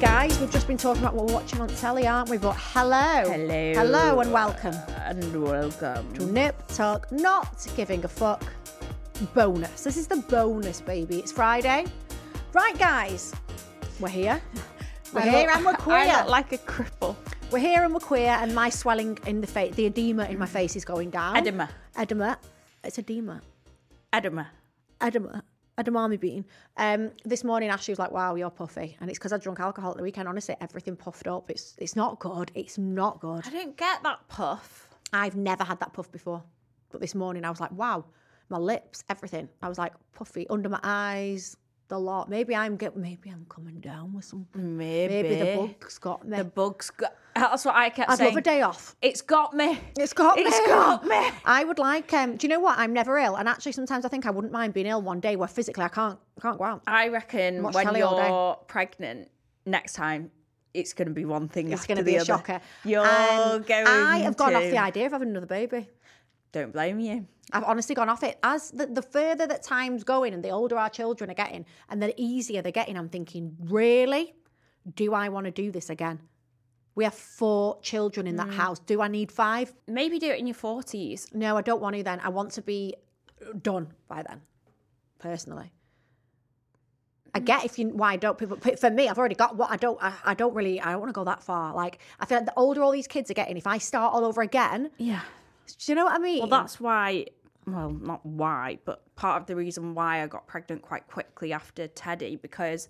Guys, we've just been talking about what we're watching on telly, aren't we? But hello. Hello. Hello and welcome And welcome. to Nip Tuck Not Giving a Fuck bonus. This is the bonus, baby. It's Friday. Right, guys, we're here. We're I here look- and we're queer. I look like a cripple. We're here and we're queer, and my swelling in the face, the edema in my face is going down. Edema. Edema. It's edema. Edema. edema, edamame bean. Um, this morning, Ashley was like, "Wow, you're puffy," and it's because I drunk alcohol at the weekend. Honestly, everything puffed up. It's it's not good. It's not good. I don't get that puff. I've never had that puff before, but this morning I was like, "Wow, my lips, everything." I was like puffy under my eyes, the lot. Maybe I'm get. Maybe I'm coming down with something. Maybe. Maybe the bugs got me. The bug's got. That's what I kept I'd saying. love a day off. It's got me. It's got me. It's got me. I would like. Um, do you know what? I'm never ill, and actually, sometimes I think I wouldn't mind being ill one day where physically I can't I can't go out. I reckon Watch when telly all day. you're pregnant, next time it's going to be one thing It's going to be a other. shocker. You're And going. I have gone off the idea of having another baby. Don't blame you. I've honestly gone off it. As the, the further that time's going and the older our children are getting and the easier they're getting, I'm thinking, really? Do I want to do this again? We have four children in that mm. house. Do I need five? Maybe do it in your forties. No, I don't want to then. I want to be uh, done by then, personally. I mm. get if you why don't people for me I've already got what I don't I, I don't really I don't want to go that far like I feel like the older all these kids are getting if I start all over again Yeah. Do you know what I mean Well, that's why. Well, not why, but part of the reason why I got pregnant quite quickly after Teddy because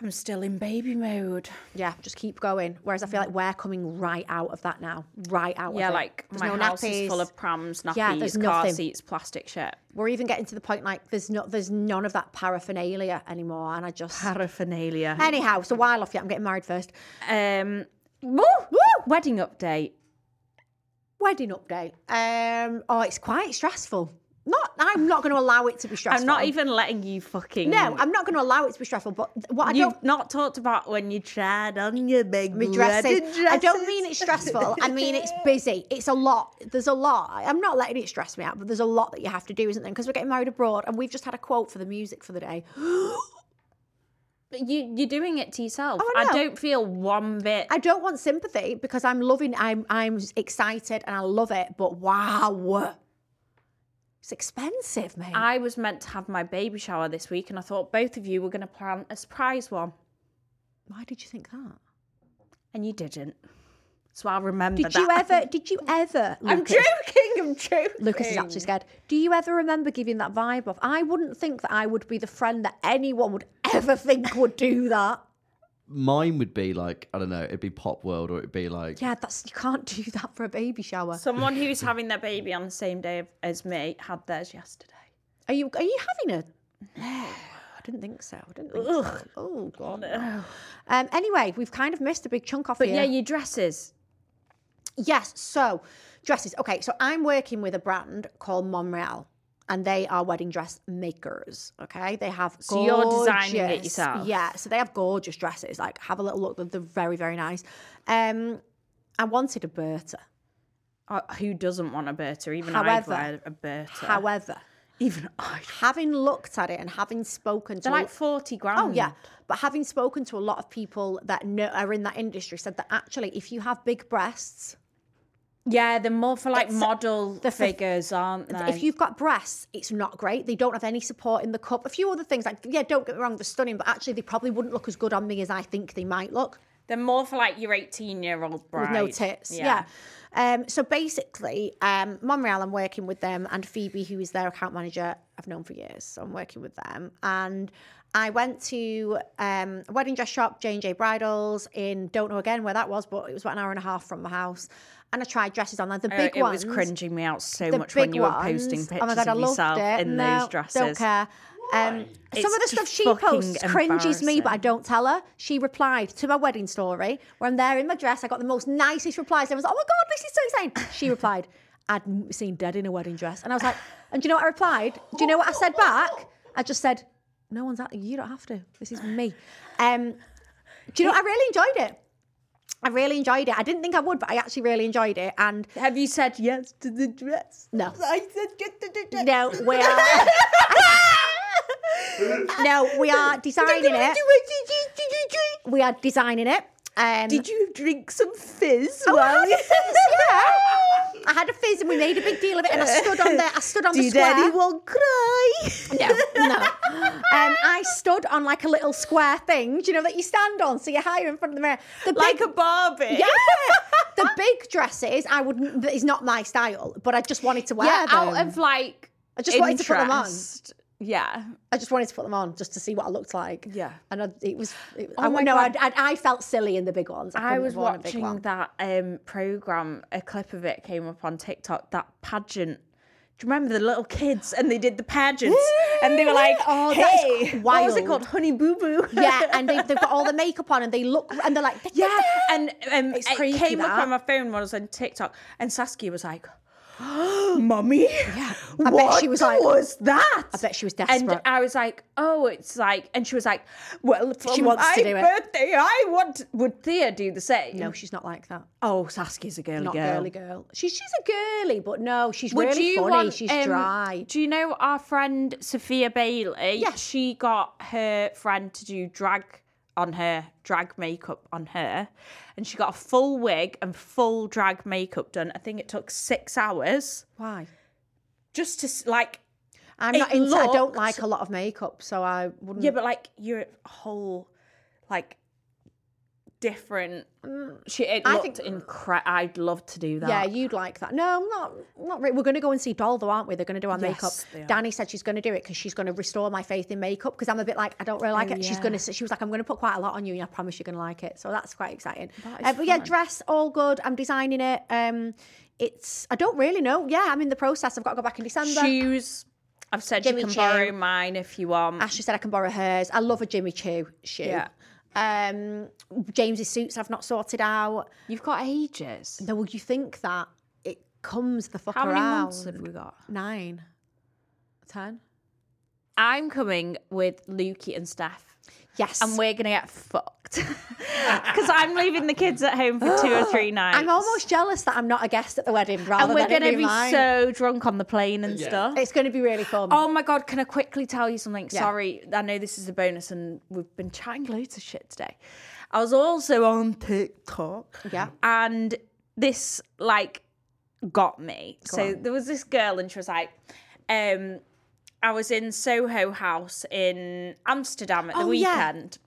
I'm still in baby mode. Yeah, just keep going. Whereas I feel like we're coming right out of that now. Right out Yeah, of it. like There's my no house nappies. is full of prams, nappies, Yeah, there's car nothing. seats, plastic shit. We're even getting to the point like there's not there's none of that paraphernalia anymore. And I just Paraphernalia. Anyhow, so while off yet, I'm getting married first. Um, woo, wedding update. Wedding update. Um oh it's quite stressful. Not I'm not going to allow it to be stressful. I'm not even letting you fucking. No, I'm not going to allow it to be stressful, but what I You've don't not talked about when you tried on your big my dresses. wedding I don't mean it's stressful. I mean it's busy. It's a lot. There's a lot. I'm not letting it stress me out, but there's a lot that you have to do, isn't there? Because we're getting married abroad, and we've just had a quote for the music for the day. But you, you're doing it to yourself. Oh, I I, don't feel one bit. I don't want sympathy because I'm loving. I'm I'm excited and I love it. But wow, it's expensive, mate. I was meant to have my baby shower this week, and I thought both of you were going to plan a surprise one, Why did you think that? and you didn't. So I'll remember Did that. you ever? Did you ever? I'm Lucas- joking. I'm joking. Lucas is actually scared. Do you ever remember giving that vibe off? I wouldn't think that I would be the friend that anyone would ever think would do that. Mine would be like I don't know, it'd be Pop World or it'd be like Yeah, that's you can't do that for a baby shower. Someone who's having their baby on the same day as me had theirs yesterday. Are you are you having a? No, I didn't think so. I didn't think so. Oh god. no. Um. Anyway, we've kind of missed a big chunk off But here. yeah, your dresses. Yes. So dresses. Okay. So I'm working with a brand called Monreal. And they are wedding dress makers. Okay, they have So you're designing it yourself? Yeah, so they have gorgeous dresses. Like, have a little look; they're, very, very nice. Um, I wanted a Berta. Uh, who doesn't want a Berta? Even However- I'd wear a Berta. However, even I. having looked at it and having spoken to They're like forty grand. Oh yeah, but having spoken to a lot of people that know, are in that industry, said that actually, if you have big breasts, yeah. They're more for like It's- model the figures, aren't they? if you've got breasts, it's not great. They don't have any support in the cup. A few other things, like yeah, don't get me wrong, they're stunning, but actually, they probably wouldn't look as good on me as I think they might look. They're more for like your 18 year old bride. with no tits. Yeah. Um, so basically, um, Monreal, I'm working with them, and Phoebe, who is their account manager, I've known for years, so I'm working with them. And I went to um, a wedding dress shop, J and J Bridals, in don't know again where that was, but it was about an hour and a half from my house. And I tried dresses on. Like the Uh, big it ones, was cringing me out so much when you were posting pictures oh my God, I of loved yourself it. in no, those dresses. Don't care. Um, some of the stuff she posts cringes me, but I don't tell her. She replied to my wedding story where I'm there in my dress. I got the most nicest replies. I was like, oh my God, this is so insane. She replied, I'd seen dead in a wedding dress. And I was like, and do you know what I replied? Do you know what I said back? I just said, no one's at you. don't have to. This is me. Um, do you know, I really enjoyed it. I really enjoyed it. I didn't think I would, but I actually really enjoyed it. And Have you said yes to the dress? no, I said yes to the dress. no, we are. no, we are designing it. We are designing it. Um, Did you drink some fizz? Oh, I had you- a fizz, yeah. I had a fizz and we made a big deal of it and I stood on there. I stood on the Did square. anyone cry? No, no. Um, I stood on like a little square thing, do you know, that you stand on so you're higher in front of the mirror. The like big, a Barbie? yeah. the big dresses, I wouldn't, is not my style, but I just wanted to wear Yeah, them. out of like. I just wanted to put them on. Yeah. I just wanted to put them on just to see what I looked like. Yeah. And I, it was, it, Oh I, my no, I, God. I, I felt silly in the big ones. I, I was have worn a big watching that um, program. A clip of it came up on TikTok. That pageant. Do you remember the little kids and they did the pageants and they were like, Oh, that is "Hey, what was it called? Honey Boo Boo." Yeah, and they, they've got all the makeup on and they look, and they're like, yeah. And um, It's it came up on my phone when I was on TikTok, and Saskia was like, "Mummy, yeah, I bet she was like- was that?" I bet she was desperate. And. I was like, "Oh, it's like," and she was like, "Well, for She wants my to do it. birthday, I want." Would Thea do the same? No, she's not like that. Oh, Saskia's a girly Not girl. girly girl. She's she's a girly, but no, she's Would really funny. want, she's um, dry. Do you know our friend Sophia Bailey? Yes. She got her friend to do drag on her, drag makeup on her, and she got a full wig and full drag makeup done. I think it took six hours Why? just to like. I'm not into. I don't like a lot of makeup, so I wouldn't. Yeah, but like your whole, like, different. She it Mm. I looked think- incredible. I'd love to do that. yeah, you'd like that. No, not not really. We're going to go and see Doll, though, aren't we? They're going to do our makeup. Yes, are. Danny said she's going to do it because she's going to restore my faith in makeup because I'm a bit like I don't really like Oh, it. She's going to. She was like, I'm going to put quite a lot on you, and I promise you're going to like it. So that's quite exciting. That Uh, but yeah, dress all good. I'm designing it. Um, it's I don't really know. Yeah, I'm in the process. I've got to go back in December. Shoes. I've said Jimmy you can Choo. borrow mine if you want. Ashley said I can borrow hers. I love a Jimmy Choo shoe. Yeah. Um, James's suits I've not sorted out. You've got ages. No, would you think that it comes the fuck How many around? months have we got? Nine, ten. I'm coming with Lukey and Steph, Yes, and we're gonna get fucked because I'm leaving the kids at home for two or three nights. I'm almost jealous that I'm not a guest at the wedding. Rather than and we're gonna being be mine. so drunk on the plane and stuff. It's going to be really fun. Oh my god, can I quickly tell you something? Yeah. Sorry, I know this is a bonus and we've been chatting loads of shit today. I was also on TikTok. Yeah. And this like got me. so there was this girl and she was like, um, I was in Soho House in Amsterdam at the Oh, yeah. weekend.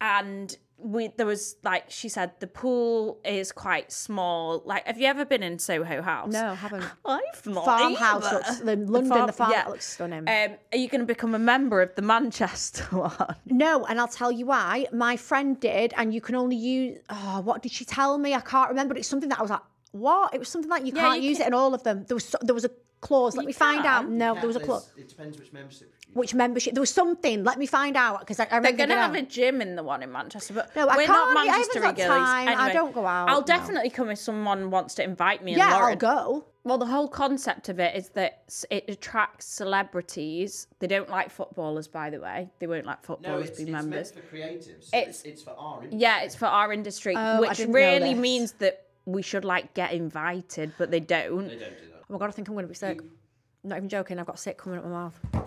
And we there was like she said the pool is quite small. Like, have you ever been in Soho House? no, haven't. I've not Farmhouse either. looks the London. The, farm looks stunning. Um, are you going to become a member of the Manchester one? No, and I'll tell you why. My friend did, and you can only use. Oh, what did she tell me? I can't remember. But it's something that I was like, what? It was something like you Yeah, can't you use can- it in all of them. There was so- there was a clause. Let You me find out. can. No, there was a clause. It depends which membership. Which membership? There was something. Let me find out because I, I They're going to have a gym in the one in Manchester, but No, I we're can't. not I haven't Manchester got girlies. time. I don't go out, I'll no. definitely come if someone wants to invite me. And Yeah, I'll go. Well, the whole concept of it is that it attracts celebrities. They don't like footballers, by the way. They won't let No, footballers it's, be it's members. meant for creatives. It's- It's, it's for our industry. Yeah, it's for our industry, Oh, I which didn't know really this. means that we should like get invited, but they don't. They don't do that. Oh my god, I think I'm going to be sick. I'm not even joking. I've got sick coming up my mouth. Are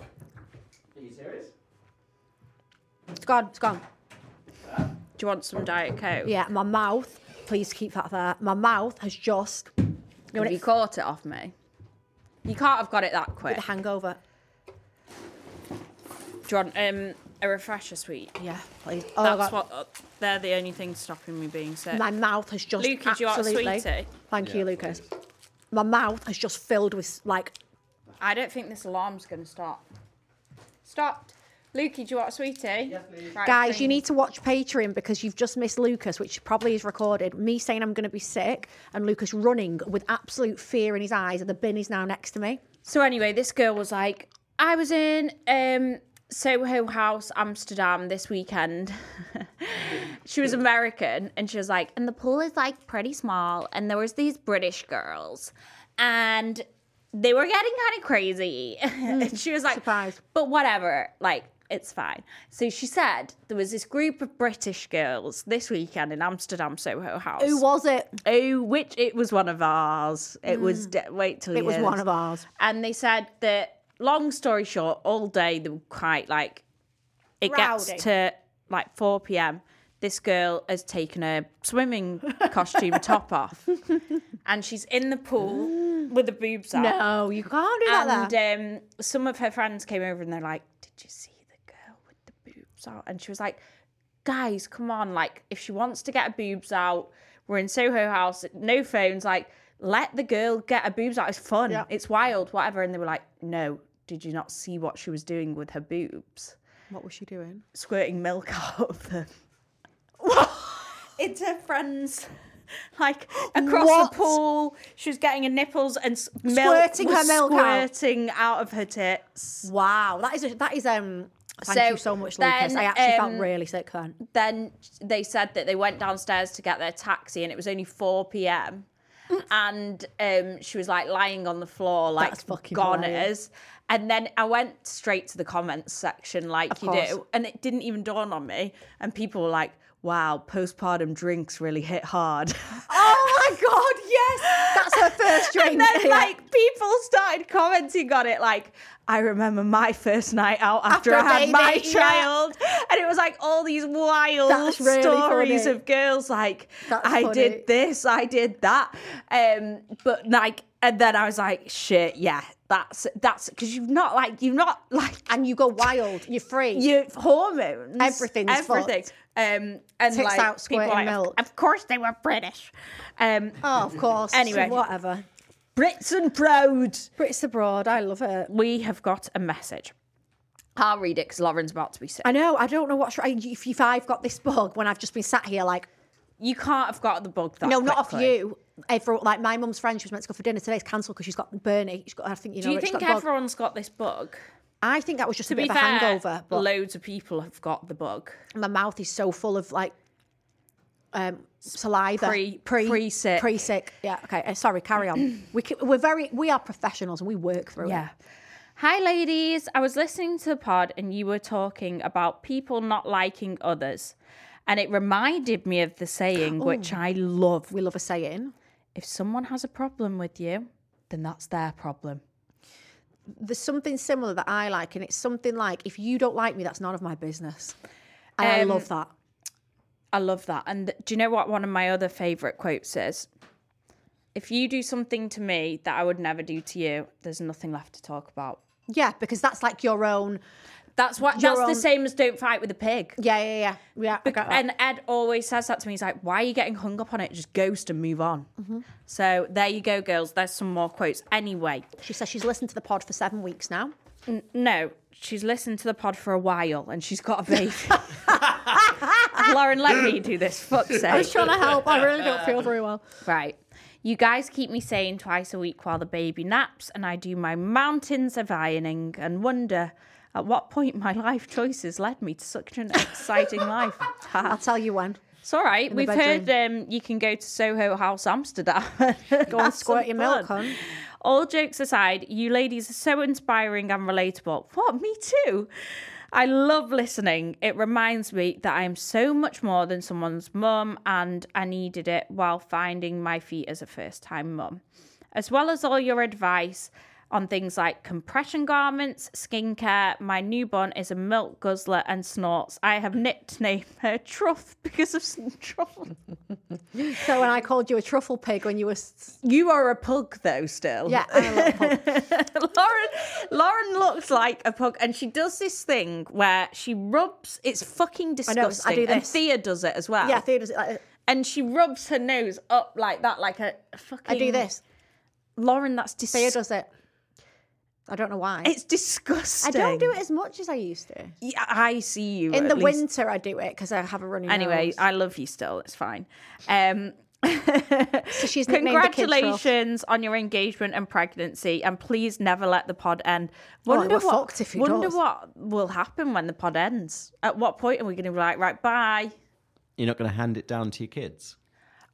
you serious? It's gone. It's gone. Do you want some Diet Coke? Yeah, my mouth. Please keep that there. My mouth has just. You know Have you it caught it off me? You can't have got it that quick. the hangover. Do you want um, a refresher sweet. Yeah, please. Oh, my That's God. what. Uh, they're the only thing stopping me being sick. My mouth has just Lukey, do you want a absolutely. sweetie? Thank you, Lucas. My mouth is just filled with like. I don't think this alarm's going to stop. Stopped. Lukey, do you want a sweetie? Yes, please. Guys, you need to watch Patreon because you've just missed Lucas, which probably is recorded. Me saying I'm going to be sick and Lucas running with absolute fear in his eyes, and the bin is now next to me. So anyway, this girl was like, I was in um, Soho House, Amsterdam this weekend. she was American, and she was like, and the pool is like pretty small, and there was these British girls, and they were getting kind of crazy. and she was like, surprised. but whatever, like. It's fine. So she said there was this group of British girls this weekend in Amsterdam Soho House. Who was it? Oh, which it was one of ours. It was hmm. de- wait till It you was hear one of ours. And they said that long story short, all day they were quite like it Rowdy. gets to like four PM. This girl has taken her swimming costume top off, and she's in the pool with the boobs out. No, you can't do that there. And um, some of her friends came over and they're like, "Did you see the girl with the boobs out?" And she was like, "Guys, come on! Like, if she wants to get her boobs out, we're in Soho House, no phones. Like, let the girl get her boobs out. It's fun. Yeah. It's wild, whatever." And they were like, "No, did you not see what she was doing with her boobs? What was she doing? Squirting milk out of them." It's her friends. Like across What? the pool, she was getting her nipples and s- milk Squirting her milk out. squirting out of her tits. Wow, that is a, that is um. Thank So you so much, Lucas. I actually um, felt really sick then. Then they said that they went downstairs to get their taxi, and it was only four p.m. and um, she was like lying on the floor, like That's fucking goners. hilarious. And then I went straight to the comments section, like Of you course. do, and it didn't even dawn on me. And people were like, "Wow, postpartum drinks really hit hard." Oh my god, yes! That's her first drink. And then, Yeah. like, people started commenting on it, like, I remember my first night out after, After I had my yeah. child. And it was like all these wild really stories funny. of girls, like, That's I funny. did this, I did that. Um, but, like, and then I was like, shit, yeah, that's, that's, because you've not, like, you've not, like, and you go wild. You're free. your hormones, Everything's everything. fucked. Um, and Tits like, out, people like, milk. Of course they were British. Um, oh, of course. Anyway. whatever. Brits and proud. Brits abroad. I love it. we have got a message. I'll read it because Lauren's about to be sick. I know. I don't know what's right. If, if I've got this bug when I've just been sat here like, You can't have got the bug that no, not off you. Everyone, like my mum's friend, she was meant to go for dinner today. It's cancelled because she's got Bernie. She's got. I think you know. Do you think bug. everyone's got this bug? I think that was just To a bit of a fair, hangover. But loads of people have got the bug. my mouth is so full of like um, saliva. Pre- pre-sick. Pre-sick. Yeah. Okay. Uh, sorry. Carry on. we can, we're very we are professionals and we work through Yeah. it. Hi, ladies. I was listening to the pod and you were talking about people not liking others. And it reminded me of the saying, which I love. We love a saying. If someone has a problem with you, then that's their problem. There's something similar that I like, and it's something like, if you don't like me, that's none of my business. And I Um, love that. I love that. And do you know what one of my other favourite quotes is? If you do something to me that I would never do to you, there's nothing left to talk about. Yeah, because that's like your own. That's what that's the same as don't fight with a pig. Yeah, yeah, yeah. Yeah. That. And Ed always says that to me. He's like, "Why are you getting hung up on it? Just ghost and move on." Mm-hmm. So there you go, girls. There's some more quotes. Anyway, she says she's listened to the pod for seven weeks now. no, she's listened to the pod for a while and she's got a baby. Lauren, let me do this. Fuck's sake. I was trying to help. I really don't feel very well. Right. You guys keep me sane twice a week while the baby naps, and I do my mountains of ironing and wonder at what point my life choices led me to such an exciting life. I'll tell you when. It's all right. the We've heard um, you can go to Soho House Amsterdam. go and squirt your milk, hun. All jokes aside, you ladies are so inspiring and relatable. What? Me too. I love listening. It reminds me that I am so much more than someone's mum, and I needed it while finding my feet as a first time mum. As well as all your advice on things like compression garments, skincare. My newborn is a milk guzzler and snorts. I have nicknamed her Truff because of s- truffle. So when I called you a truffle pig when you were, You are a pug, though, still. yeah, I'm a pug. Lauren, Lauren looks like a pug, and she does this thing where she rubs. It's fucking I know, disgusting. I do this. And. Thea does it as well. yeah, Thea does it like, uh, and she rubs her nose up like that, like a fucking. I do this. Lauren. That's Thea does it. I don't know why. It's disgusting. I don't do it as much as I used to. Yeah, I see you In the least. winter, I do it because I have a runny Anyway, nose. I love you still. It's fine. Um, so she's nicknamed the. Congratulations on your engagement and pregnancy, and please never let the pod end. Oh, Wonder we're what, if wonder does. what will happen when the pod ends. At what point are we going to be like, right, bye? You're not going to hand it down to your kids.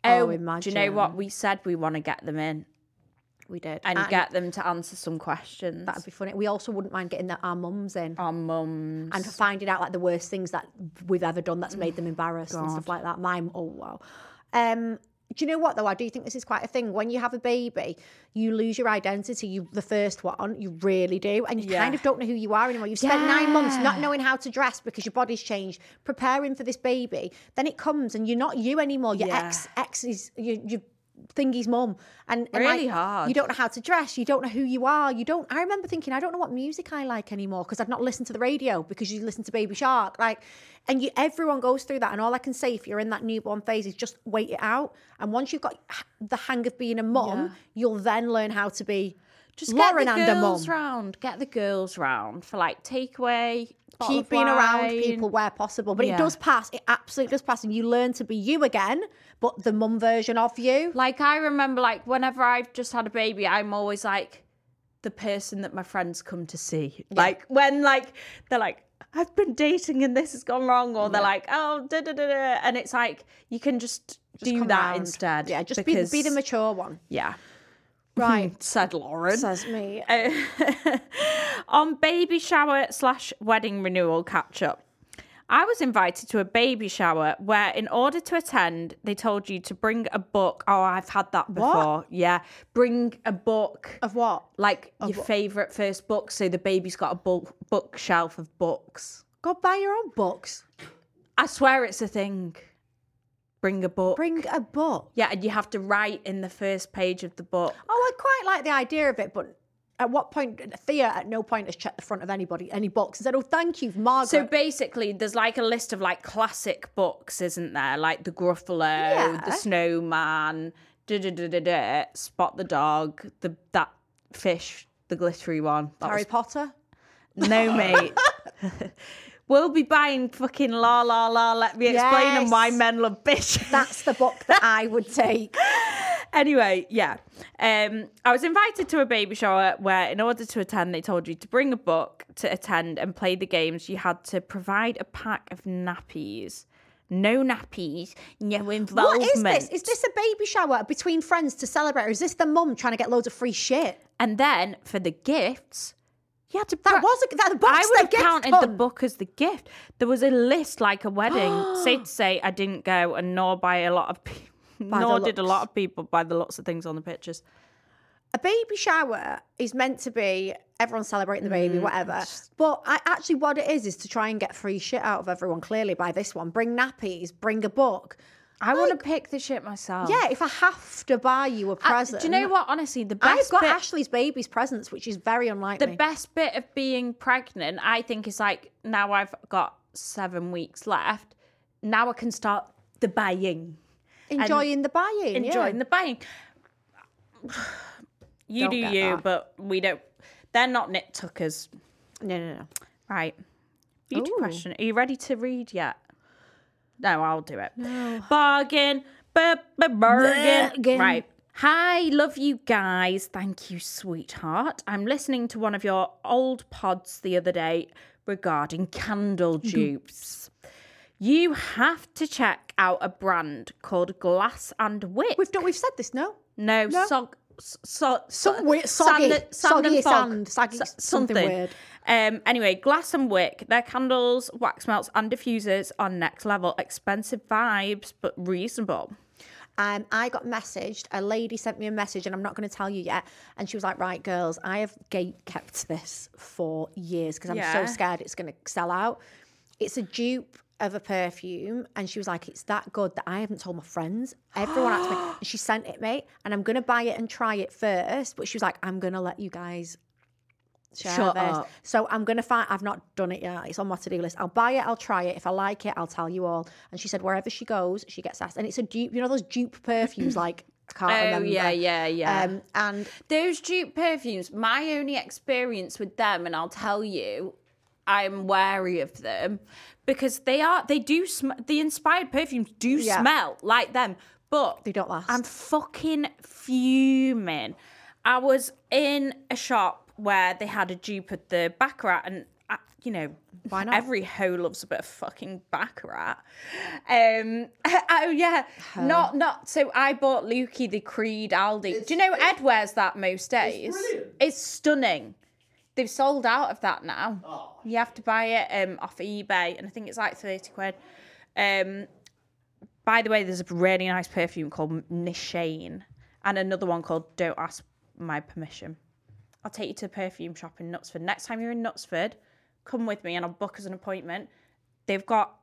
Oh, imagine. do you know what we said? We want to get them in We did. and get them to answer some questions. That'd be funny. We also wouldn't mind getting the, our mums in. our mums. and finding out like the worst things that we've ever done that's made them embarrassed and stuff like that. My oh wow. Um, do you know what though? I do think this is quite a thing. When you have a baby, you lose your identity. You the first one, you really do, and you Yeah. kind of don't know who you are anymore. You've spent nine months not knowing how to dress because your body's changed, preparing for this baby. Then it comes and you're not you anymore. Your Yeah. ex ex is your your thingy's mum, and, and Really like, hard. You don't know how to dress. You don't know who you are. You don't. I remember thinking, I don't know what music I like anymore because I'd not listened to the radio because you listen to Baby Shark. Like, and you, everyone goes through that. And all I can say, if you're in that newborn phase, is just wait it out. And once you've got the hang of being a mum, you'll then learn how to be Just Lauren get the and a mum. girls round. Get the girls round for like takeaway. Keep being around people where possible, but Yeah. it does pass. It absolutely does pass, and you learn to be you again, but the mum version of you. Like I remember, like whenever I've just had a baby, I'm always like the person that my friends come to see. Like when like they're like, I've been dating and this has gone wrong, or they're like, oh, da da da da, and it's like you can just, Just do that round. instead. Yeah, just be, be the mature one. yeah. Right. Said Lauren. Says me. on baby shower slash wedding renewal catch up. I was invited to a baby shower where, in order to attend, they told you to bring a book. Oh, I've had that before. Yeah, bring a book Of what? like your favorite first book. So the baby's got a book bookshelf of books. Go buy your own books. I swear it's a thing. Bring a book. Bring a book. yeah, and you have to write in the first page of the book. Oh, I quite like the idea of it, but at what point? Thea at no point has checked the front of anybody, any box and said, "Oh, thank you, Margaret." So basically, there's like a list of like classic books, isn't there? Like the Gruffalo, Yeah. the Snowman, da da da da da, Spot the Dog, the that fish, the glittery one. That Harry was- Potter. no, mate. we'll be buying fucking la la la. Let me explain them why men love bitches. That's the book that I would take. anyway, yeah. Um, I was invited to a baby shower where, in order to attend, they told you to bring a book to attend and play the games. You had to provide a pack of nappies. No nappies, no involvement. What is this? Is this a baby shower between friends to celebrate, or is this the mum trying to get loads of free shit? And then for the gifts, had to. That was a, that the book's I would have counted the book as the gift. There was a list like a wedding. Safe to say, I didn't go, and nor by a lot of people. Nor did a lot of people by the lots of things on the pictures. A baby shower is meant to be everyone celebrating the Mm, baby, whatever. But I, actually, what it is is to try and get free shit out of everyone. Clearly, by this one, bring nappies, bring a book. I want to pick the shit myself. Yeah, if I have to buy you a present, do you know what? Honestly, the best I've got bit, Ashley's baby's presents, which is very unlike the best bit of being pregnant, I think, is like now I've got seven weeks left. Now I can start the buying, enjoying the buying, enjoying yeah. the buying. You Don't do you, that. but we don't. They're not nip tuckers, No, no, no. right? Beauty Ooh. question. Are you ready to read yet? No, I'll do it. B- bargain. Right. Hi, love you guys. Thank you, sweetheart. I'm listening to one of your old pods the other day regarding candle dupes. You have to check out a brand called Glass and Wick. We've done, we've said this, no? No, No. sog, so, Some weird- soggy- soggy sand, saggy- something weird. Um, anyway, Glass and Wick, their candles, wax melts, and diffusers are next level. Expensive vibes, but reasonable. um, I got messaged. A lady sent me a message, and I'm not going to tell you yet. And she was like, "Right, girls, I have gate kept this for years because I'm Yeah. so scared it's going to sell out. It's a dupe." Of a perfume, and she was like, "It's that good that I haven't told my friends. Everyone asked me." And she sent it me, and I'm gonna buy it and try it first. But she was like, "I'm gonna let you guys Shut up. So I'm gonna find. I've not done it yet. It's on my to do list. I'll buy it. I'll try it. If I like it, I'll tell you all. And she said wherever she goes, she gets asked. And it's a dupe. You know those dupe perfumes like I can't Oh remember. yeah, yeah, yeah. Um, and Those dupe perfumes, my only experience with them, and I'll tell you, I'm wary of them because they are they do sm- the inspired perfumes do Yeah. smell like them, but They don't last. I'm fucking fuming. I was in a shop where they had a dupe at the baccarat, and I, you know, Why not? Every hoe loves a bit of fucking baccarat. Um, oh yeah, not not. So I bought Lukey the Creed Aldi. Do you know Ed wears that most days? It's, stunning. They've sold out of that now. You have to buy it um, off eBay, and I think it's like thirty quid. Um, by the way, there's a really nice perfume called Nishane and another one called Don't Ask My Permission. I'll take you to the perfume shop in Knutsford. Next time you're in Knutsford, come with me and I'll book us an appointment. They've got,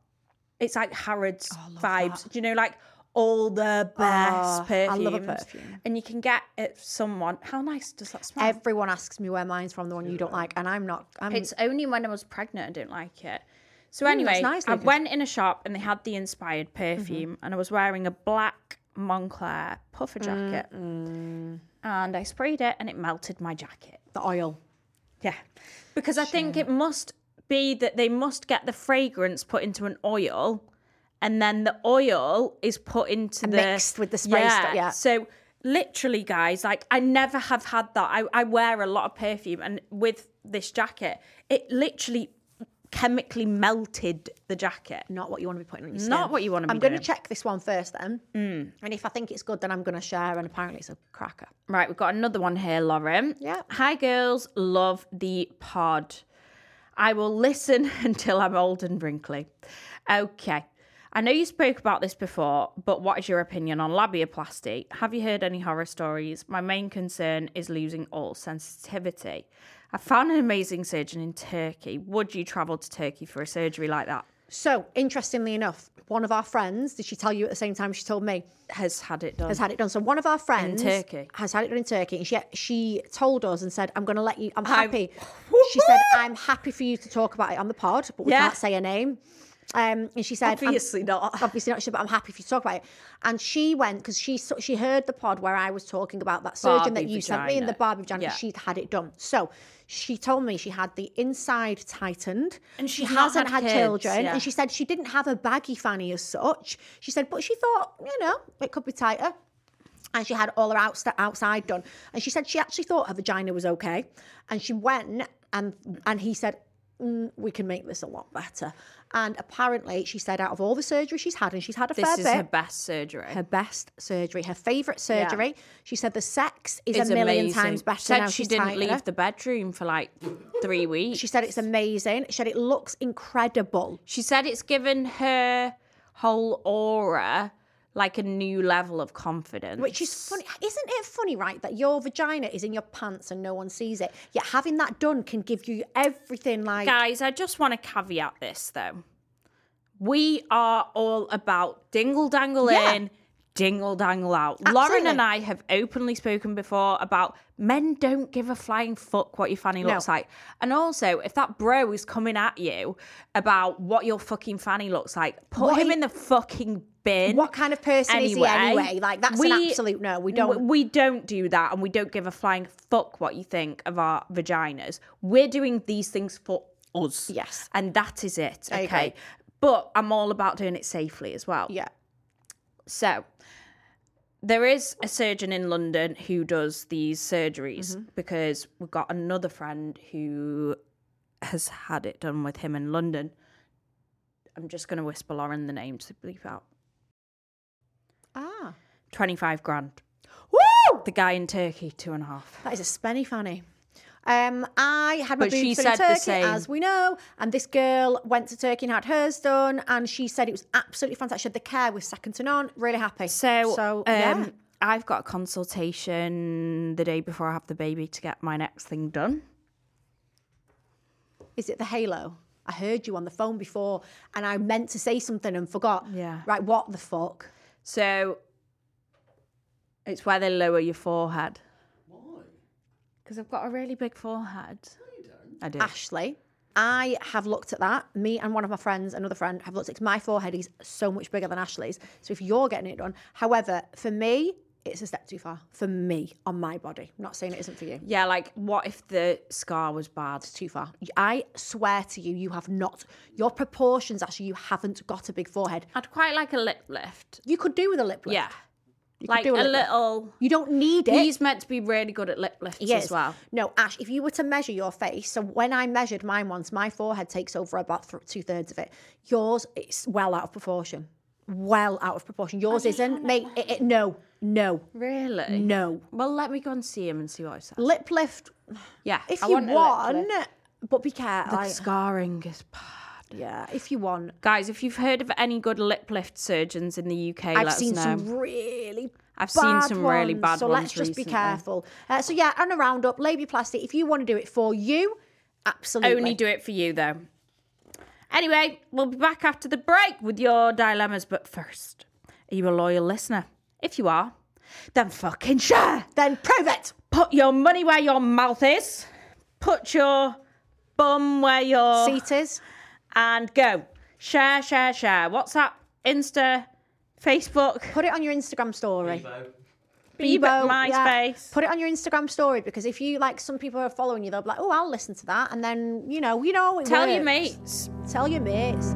it's like Harrods oh, vibes. Do you know, like all the best Oh, perfumes? I love a perfume. And you can get it someone. How nice does that smell? everyone asks me where mine's from, the one you don't like, and I'm not. I'm, It's only when I was pregnant I didn't like it. So mm, anyway, nice, I went in a shop and they had the inspired perfume, mm-hmm. and I was wearing a black Moncler puffer jacket, mm-hmm. and I sprayed it, and it melted my jacket. the oil. Yeah, because I think it must be that they must get the fragrance put into an oil, and then the oil is put into the mixed with the spray stuff, yeah. So literally, guys, like I never have had that. I, I wear a lot of perfume, and with this jacket, it literally chemically melted the jacket. Not what you want to be putting on your skin. Not what you wanna be I'm going to check this one first, then. Mm. And if I think it's good, then I'm going to share. And apparently, it's a cracker. Right, we've got another one here, Lauren. Yeah. Hi, girls. Love the pod. I will listen until I'm old and wrinkly. Okay. I know you spoke about this before, but what is your opinion on labiaplasty? Have you heard any horror stories? My main concern is losing all sensitivity. I found an amazing surgeon in Turkey. Would you travel to Turkey for a surgery like that? So, interestingly enough, one of our friends, did she tell you at the same time she told me, Has had it done. has had it done. So, one of our friends in Turkey? has had it done in Turkey. And she, she told us and said, I'm going to let you, I'm happy. she said, I'm happy for you to talk about it on the pod, but we Yeah. can't say her name. Um, and she said, Obviously not. obviously not, she said, but I'm happy for you to talk about it. And she went because she she heard the pod where I was talking about that surgeon that Barbie you sent me in the vagina. Barbie vagina. Yeah. She'd had it done. So she told me she had the inside tightened, And she hasn't had had, children, yeah. and she said she didn't have a baggy fanny as such. She said, but she thought, you know, it could be tighter and she had all her outs- outside done. And she said she actually thought her vagina was okay. And she went and and he said, mm, "We can make this a lot better." And apparently, she said out of all the surgery she's had, and she's had a This fair is her best surgery. her best surgery, her favourite surgery. She said the sex is It's a million amazing. times better Said now. she she's didn't tighter. leave the bedroom for like three weeks. She said it's amazing. She said it looks incredible. She said it's given her whole aura like a new level of confidence. Which is funny. Isn't it funny, right, that your vagina is in your pants and no one sees it? Yet having that done can give you everything like Guys, I just want to caveat this though. We are all about dingle dangle Yeah. In, dingle dangle out. Lauren and I have openly spoken before about men don't give a flying fuck what your fanny No. looks like. And also, if that bro is coming at you about what your fucking fanny looks like, put What him he- in the fucking bin. What kind of person is he anyway? Like, that's an absolute no. We don't- We don't do that, and we don't give a flying fuck what you think of our vaginas. We're doing these things for us. Yes. and that is it. I Okay, but I'm all about doing it safely as well. Yeah. So there is a surgeon in London who does these surgeries Mm-hmm. because we've got another friend who has had it done with him in London. I'm just going to whisper Lauren the name to bleep out. Ah. 25 grand. Woo! The guy in Turkey, two and a half. That is a spenny fanny. Um, I had my But boobs done in Turkey, as we know, and this girl went to Turkey and had hers done, and she said it was absolutely fantastic. She had the care was second to none. Really happy. So, so um, yeah. I've got a consultation the day before I have the baby to get my next thing done. Is it the halo? I heard you on the phone before, and I meant to say something and forgot. Yeah. Right. What the fuck? So it's where they lower your forehead. Why? Because I've got a really big forehead. No, you don't. I do. Ashley, I have looked at that. Me and one of my friends, another friend, have looked at my forehead is so much bigger than Ashley's. So if you're getting it done, however, for me, it's a step too far. For me, on my body. I'm not saying it isn't for you. Yeah, like what if the scar was bad? Too far. I swear to you, you have not. Your proportions, actually, you haven't got a big forehead. I'd quite like a lip lift. You could do with a lip lift. Yeah. You Like a lip little. You don't need it. He's meant to be really good at lip lifts Yes. as well. No, Ash, if you were to measure your face, so when I measured mine once, my forehead takes over about th- two thirds of it. Yours, it's well out of proportion. Well out of proportion. Yours isn't, mate. It, it, no, no, Really? no. Well, let me go and see him and see what he says. Lip lift, Yeah. if I you want want, a lip lift. but be careful. The like, scarring is. Yeah, if you want. Guys, if you've heard of any good lip lift surgeons in the UK, I've let seen us know. some really I've seen some really bad So ones So let's just be careful. Uh, so yeah, and a roundup, labiaplasty. If you want to do it for you, absolutely. Only do it for you, though. Anyway, we'll be back after the break with your dilemmas. But first, are you a loyal listener? If you are, then fucking share. Then prove it. Put your money where your mouth is. Put your bum where your Seat is. And go. Share, share, share. WhatsApp, Insta, Facebook, Put it on your Instagram story. Bebo, yeah. MySpace. Put it on your Instagram story because if you like, some people are following you, they'll be like, "Oh, I'll listen to that," and then you know, you know, it Tell your mates. Tell your mates.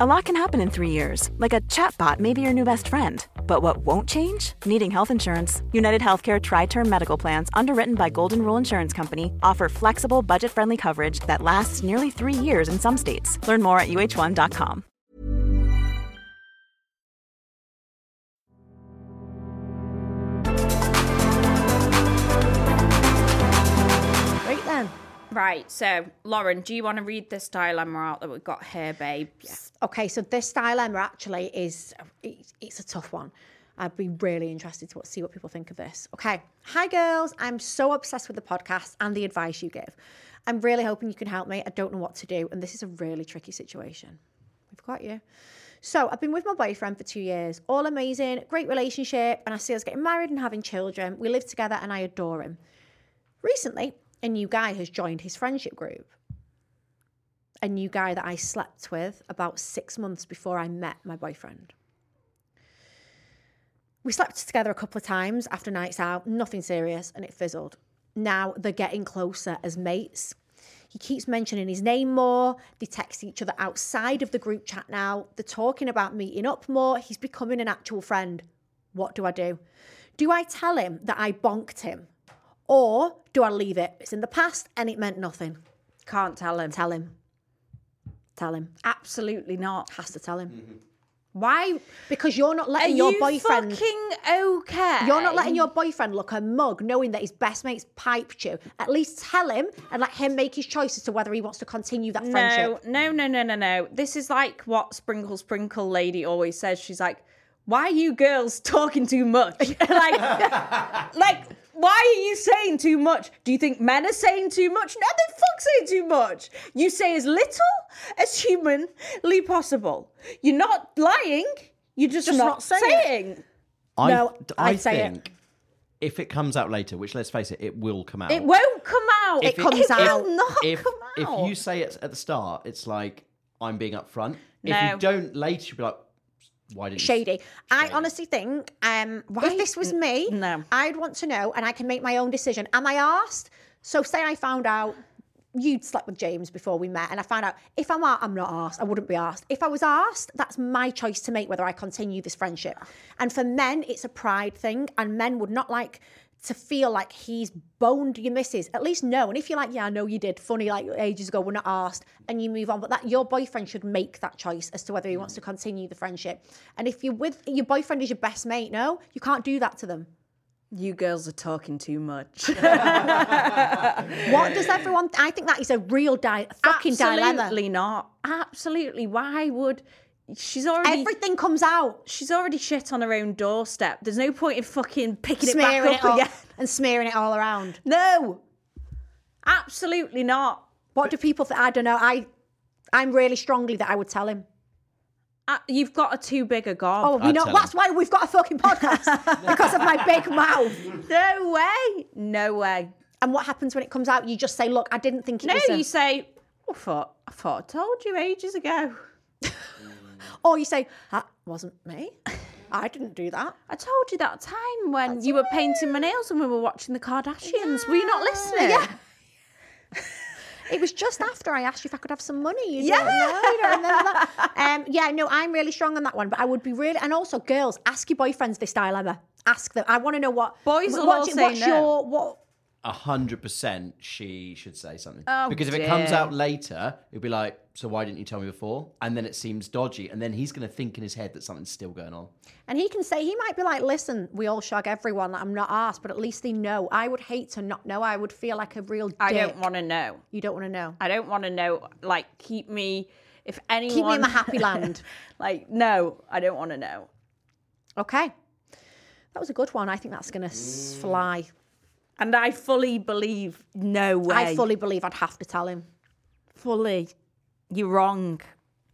A lot can happen in three years, like a chatbot may be your new best friend. But what won't change? Needing health insurance. United Healthcare Tri Term Medical Plans, underwritten by Golden Rule Insurance Company, offer flexible, budget friendly coverage that lasts nearly three years in some states. Learn more at uh1.com. Right then. Right, so Lauren, do you want to read this dilemma out that we've got here, babes? Okay, so this dilemma actually is it's, a tough one. I'd be really interested to see what people think of this. Okay, hi girls, I'm so obsessed with the podcast and the advice you give. I'm really hoping you can help me. I don't know what to do, and this is a really tricky situation. We've got you. So I've been with my boyfriend for two years. All amazing, great relationship, and I see us getting married and having children. We live together, and I adore him. Recently, a new guy has joined his friendship group. A new guy that I slept with about six months before I met my boyfriend. We slept together a couple of times after nights out, nothing serious, and it fizzled. Now they're getting closer as mates. He keeps mentioning his name more. They text each other outside of the group chat now. They're talking about meeting up more. He's becoming an actual friend. What do I do? Do I tell him that I bonked him? Or do I leave it? It's in the past and it meant nothing. Can't tell him. Tell him. Tell him. Absolutely not. Has to tell him. Mm-hmm. Why Because you're not are letting your you boyfriend. fucking okay? You're not letting your boyfriend look a mug knowing that his best mate's piped you. At least tell him and let him make his choice as to whether he wants to continue that friendship. No, no, no, no, no, no. This is like what Sprinkle Sprinkle Lady always says. She's like, "Why are you girls talking too much? like, like, why are you saying too much? Do you think men are saying too much? No, they fuck say too much. You say as little as humanly possible. You're not lying. You're just, Just not, not saying saying. I, No, I I'd say it. think if it comes out later, which let's face it, it will come out. It won't come out. It comes it out. will not if, come out. if you say it at the start, it's like I'm being upfront. If you don't later, you'll be like, why didn't you? shady. I honestly think um, Why? if this was me, No. I'd want to know, and I can make my own decision. Am I asked? So say I found out you'd slept with James before we met, and I found out if I'm a- I'm not asked, I wouldn't be asked. If I was asked, that's my choice to make whether I continue this friendship. And for men, it's a pride thing, and men would not like to feel like he's boned your missus. At least know. And if you're like, yeah, I know you did, funny, like ages ago, we're not asked, and you move on. But that your boyfriend should make that choice as to whether he wants to mm. continue the friendship. And if you're with your boyfriend is your best mate, no, you can't do that to them. You girls are talking too much. What does everyone? I think that is a real di- fucking dilemma. Absolutely not. Absolutely. Why would she's already Everything comes out, she's already shit on her own doorstep. There's no point in fucking picking it smearing back it, up all, again. and smearing it all around. No. Absolutely not. What do people think? I don't know. I, I'm really strongly that I would tell him. Uh, you've got a too big a gob. Oh, you know tell that's why we've got a fucking podcast because of my big mouth. no way. No way. And what happens when it comes out? You just say, "Look, I didn't think it No, was." a-" you say, I thought, I thought I told you ages ago. Or you say, "That wasn't me. I didn't do that." I told you that time when you were painting my nails and we were watching the Kardashians. Were you not listening? Yeah. It was just after I asked you if I could have some money. You Yeah. don't know. You don't remember that. Um, yeah, no, I'm really strong on that one. But I would be really, and also girls, ask your boyfriends this dilemma. Ask them. I want to know what Boys will what, all do- say what's no. your what? A hundred percent, she should say something. Oh, because if it comes out later, it'll be like, "So why didn't you tell me before?" And then it seems dodgy, and then he's going to think in his head that something's still going on. And he can say he might be like, "Listen, we all shag everyone. I'm not asked, but at least they know." I would hate to not know. I would feel like a real. Dick. I don't want to know. You don't want to know. I don't want to know. Like, keep me. If anyone Keep me in the happy land. like, no, I don't want to know. Okay, that was a good one. I think that's gonna s fly. And I fully believe, no way. I fully believe I'd have to tell him. fully. You're wrong.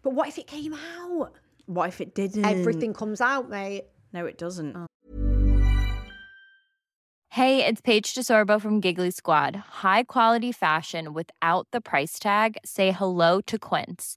But what if it came out? What if it didn't? Everything comes out, mate. No, it doesn't. Oh. Hey, it's Paige DeSorbo from Giggly Squad. High quality fashion without the price tag. Say hello to Quince.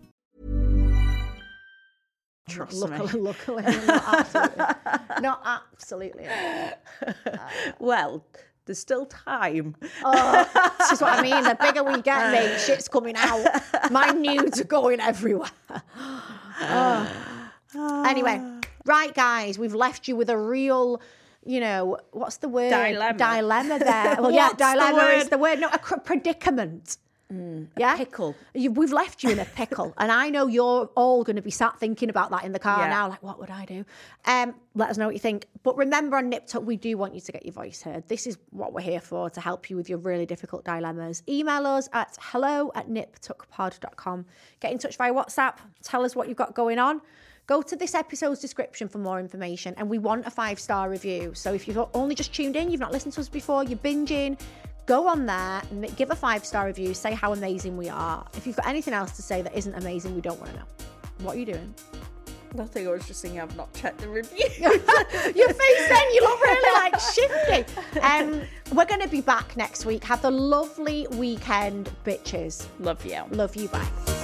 Trust Luckily, me. luckily, not absolutely. not absolutely. Well, there's still time. Oh, this is what I mean. The bigger we get, mate, shit's coming out. My nudes are going everywhere. Oh. Anyway, right, guys, we've left you with a real. You know what's the word? Dilemma. Dilemma there. Well, yeah, What's the dilemma is the word. No, a cr- predicament. yeah, pickle. You, we've left you in a pickle, and I know you're all going to be sat thinking about that in the car Yeah. now. Like, what would I do? Um, let us know what you think. But remember, on Nip Tuck, we do want you to get your voice heard. This is what we're here for to help you with your really difficult dilemmas. Email us at hello at niptuckpod.com. Get in touch via WhatsApp. Tell us what you've got going on. Go to this episode's description for more information, and we want a five star review. So if you've only just tuned in, you've not listened to us before, you're binging, go on there, give a five star review, say how amazing we are. If you've got anything else to say that isn't amazing, we don't want to know. What are you doing? Nothing. I was just thinking I've not checked the review. Your face then, you look really like shifty. Um, we're going to be back next week. Have a lovely weekend, bitches. Love you. Love you. Bye.